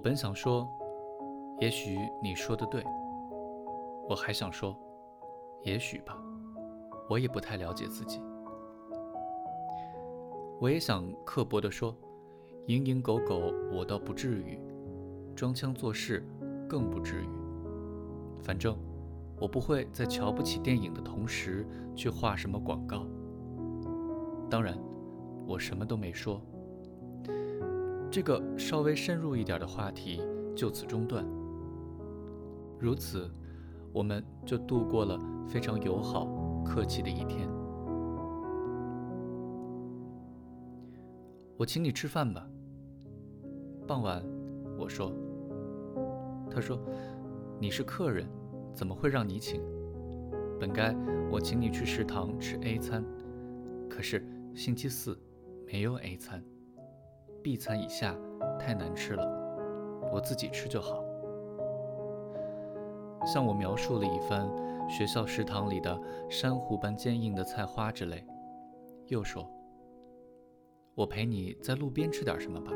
我本想说，也许你说的对。我还想说，也许吧，我也不太了解自己。我也想刻薄地说，蝇营狗苟我倒不至于，装腔作势更不至于。反正我不会在瞧不起电影的同时去画什么广告。当然，我什么都没说。这个稍微深入一点的话题就此中断。如此，我们就度过了非常友好、客气的一天。我请你吃饭吧。傍晚，我说。他说：“你是客人，怎么会让你请？本该我请你去食堂吃 A 餐，可是星期四没有 A 餐。” B 餐以下太难吃了，我自己吃就好。向我描述了一番学校食堂里的珊瑚般坚硬的菜花之类，又说：“我陪你在路边吃点什么吧。”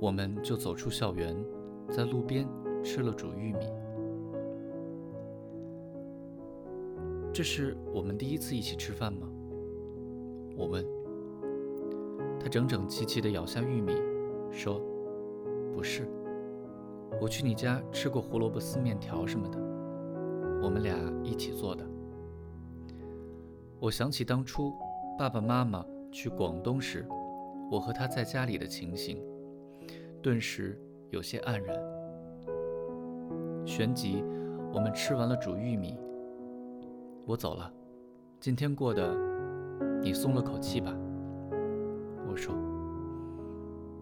我们就走出校园，在路边吃了煮玉米。这是我们第一次一起吃饭吗？我问。他整整齐齐地咬下玉米，说：“不是，我去你家吃过胡萝卜丝面条什么的，我们俩一起做的。”我想起当初爸爸妈妈去广东时，我和他在家里的情形，顿时有些黯然。旋即，我们吃完了煮玉米，我走了。今天过得，你松了口气吧？说，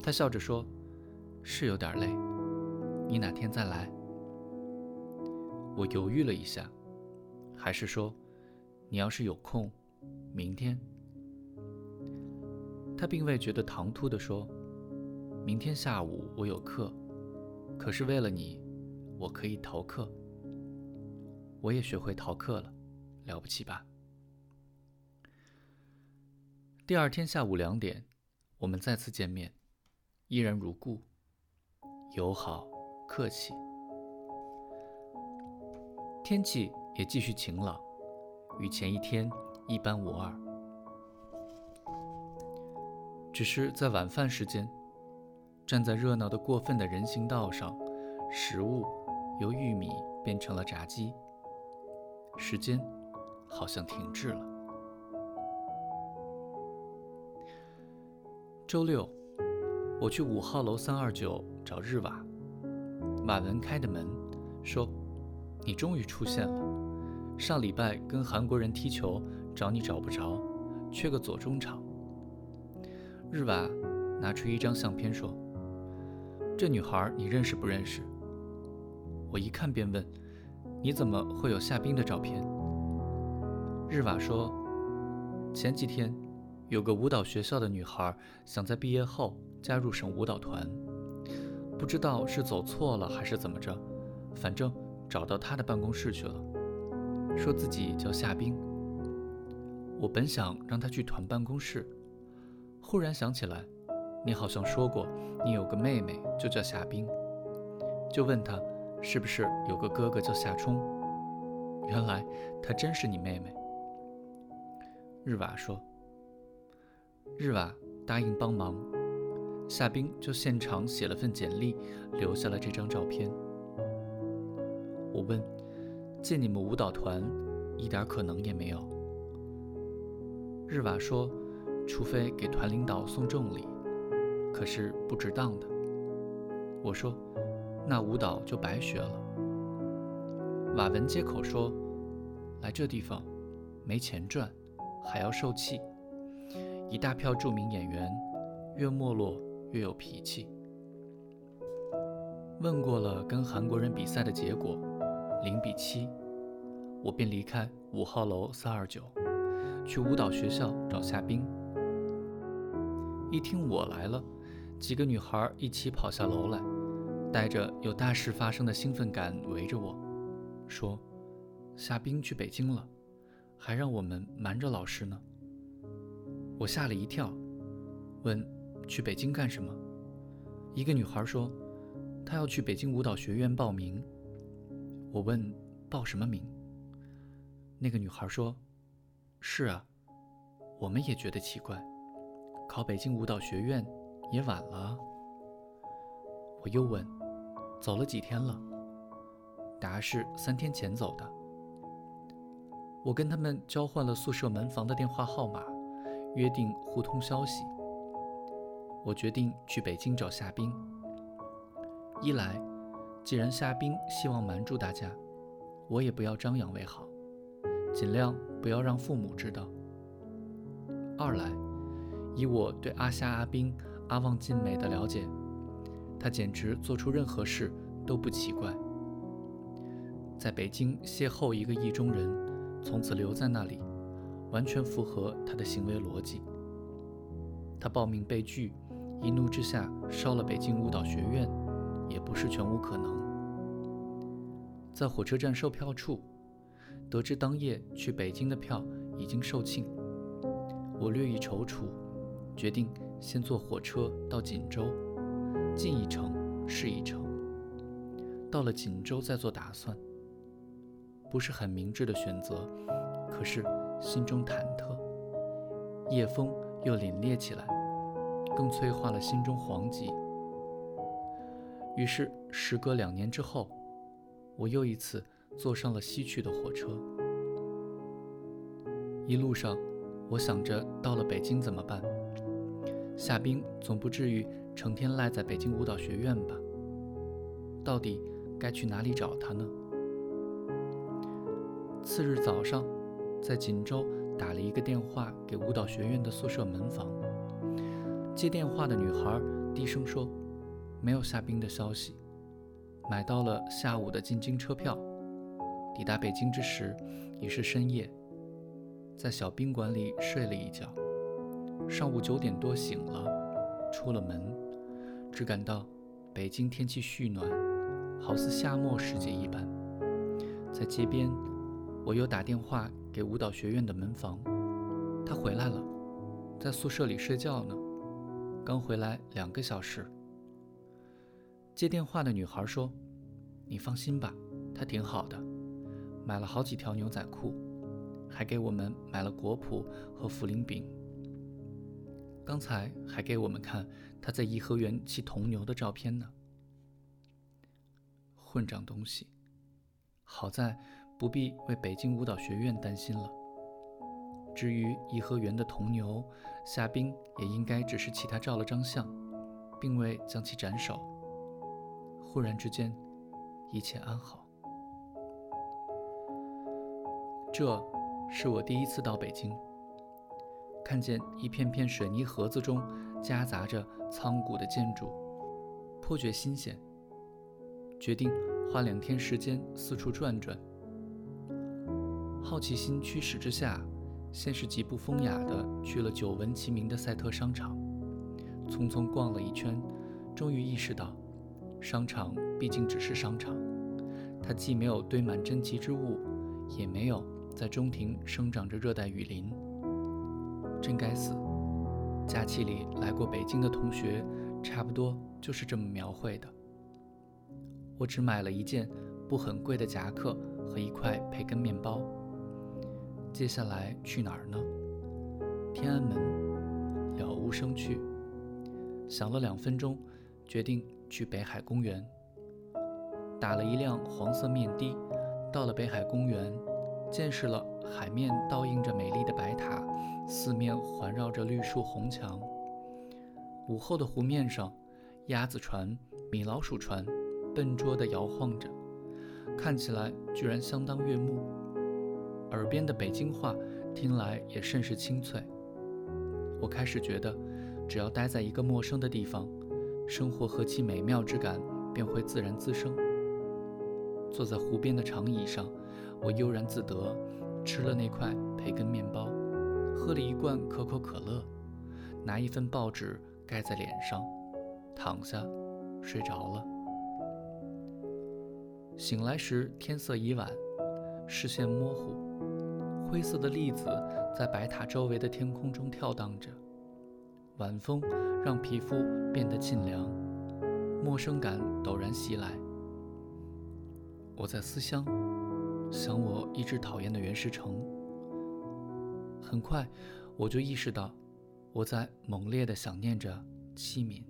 他笑着说：“是有点累，你哪天再来？”我犹豫了一下，还是说：“你要是有空，明天。”他并未觉得唐突地说：“明天下午我有课，可是为了你，我可以逃课。我也学会逃课了，了不起吧？”第二天下午两点。我们再次见面，依然如故，友好客气。天气也继续晴朗，与前一天一般无二。只是在晚饭时间，站在热闹的过分的人行道上，食物由玉米变成了炸鸡，时间好像停滞了。周六，我去五号楼三二九找日瓦。瓦文开的门，说：“你终于出现了。上礼拜跟韩国人踢球，找你找不着，缺个左中场。”日瓦拿出一张相片说：“这女孩你认识不认识？”我一看便问：“你怎么会有夏冰的照片？”日瓦说：“前几天。”有个舞蹈学校的女孩想在毕业后加入省舞蹈团，不知道是走错了还是怎么着，反正找到她的办公室去了，说自己叫夏冰。我本想让她去团办公室，忽然想起来，你好像说过你有个妹妹就叫夏冰，就问她是不是有个哥哥叫夏冲。原来她真是你妹妹。日瓦说。日瓦答应帮忙，夏冰就现场写了份简历，留下了这张照片。我问：“进你们舞蹈团，一点可能也没有？”日瓦说：“除非给团领导送重礼，可是不值当的。”我说：“那舞蹈就白学了。”瓦文接口说：“来这地方，没钱赚，还要受气。”一大票著名演员，越没落越有脾气。问过了跟韩国人比赛的结果，零比七，我便离开五号楼三二九，去舞蹈学校找夏冰。一听我来了，几个女孩一起跑下楼来，带着有大事发生的兴奋感围着我，说：“夏冰去北京了，还让我们瞒着老师呢。”我吓了一跳，问：“去北京干什么？”一个女孩说：“她要去北京舞蹈学院报名。我问报什么名？那个女孩说：“是啊，我们也觉得奇怪，考北京舞蹈学院也晚了。”我又问：“走了几天了？”答是三天前走的。我跟他们交换了宿舍门房的电话号码，约定互通消息。我决定去北京找夏冰。一来，既然夏冰希望瞒住大家，我也不要张扬为好，尽量不要让父母知道。二来，以我对阿夏、阿冰、阿旺静美的了解，他简直做出任何事都不奇怪。在北京邂逅一个意中人，从此留在那里，完全符合他的行为逻辑。他报名被拒，一怒之下烧了北京舞蹈学院。也不是全无可能。在火车站售票处，得知当夜去北京的票已经售罄，我略一踌躇，决定先坐火车到锦州，进一程是一程。到了锦州再做打算，不是很明智的选择，可是心中忐忑。夜风又凛冽起来，更催化了心中惶急。于是，时隔两年之后，我又一次坐上了西去的火车。一路上，我想着到了北京怎么办？夏冰总不至于成天赖在北京舞蹈学院吧？到底该去哪里找他呢？次日早上，在锦州打了一个电话给舞蹈学院的宿舍门房，接电话的女孩低声说。没有夏冰的消息，买到了下午的进京车票。抵达北京之时已是深夜，在小宾馆里睡了一觉。上午九点多醒了，出了门，只感到北京天气煦暖，好似夏末时节一般。在街边，我又打电话给舞蹈学院的门房，他回来了，在宿舍里睡觉呢，刚回来两个小时。接电话的女孩说：“你放心吧，他挺好的，买了好几条牛仔裤，还给我们买了果脯和茯苓饼。刚才还给我们看他在颐和园骑铜牛的照片呢。混账东西！好在不必为北京舞蹈学院担心了。至于颐和园的铜牛，夏冰也应该只是替他照了张相，并未将其斩首。”忽然之间，一切安好。这是我第一次到北京，看见一片片水泥盒子中夹杂着苍古的建筑，颇觉新鲜。决定花两天时间四处转转。好奇心驱使之下，先是极不风雅的去了久闻其名的赛特商场，匆匆逛了一圈，终于意识到。商场毕竟只是商场，它既没有堆满珍奇之物，也没有在中庭生长着热带雨林。真该死！假期里来过北京的同学，差不多就是这么描绘的。我只买了一件不很贵的夹克和一块培根面包。接下来去哪儿呢？天安门，了无生趣。想了两分钟，决定。去北海公园，打了一辆黄色面的，到了北海公园，见识了海面倒映着美丽的白塔，四面环绕着绿树红墙。午后的湖面上，鸭子船、米老鼠船笨拙地摇晃着，看起来居然相当悦目。耳边的北京话听来也甚是清脆。我开始觉得，只要待在一个陌生的地方。生活何其美妙之感便会自然滋生。坐在湖边的长椅上，我悠然自得，吃了那块培根面包，喝了一罐可口可乐，拿一份报纸盖在脸上，躺下，睡着了。醒来时天色已晚，视线模糊，灰色的粒子在白塔周围的天空中跳荡着，晚风让皮肤。变得沁凉，陌生感陡然袭来。我在思乡，想我一直讨厌的袁世成。很快，我就意识到，我在猛烈地想念着戚敏。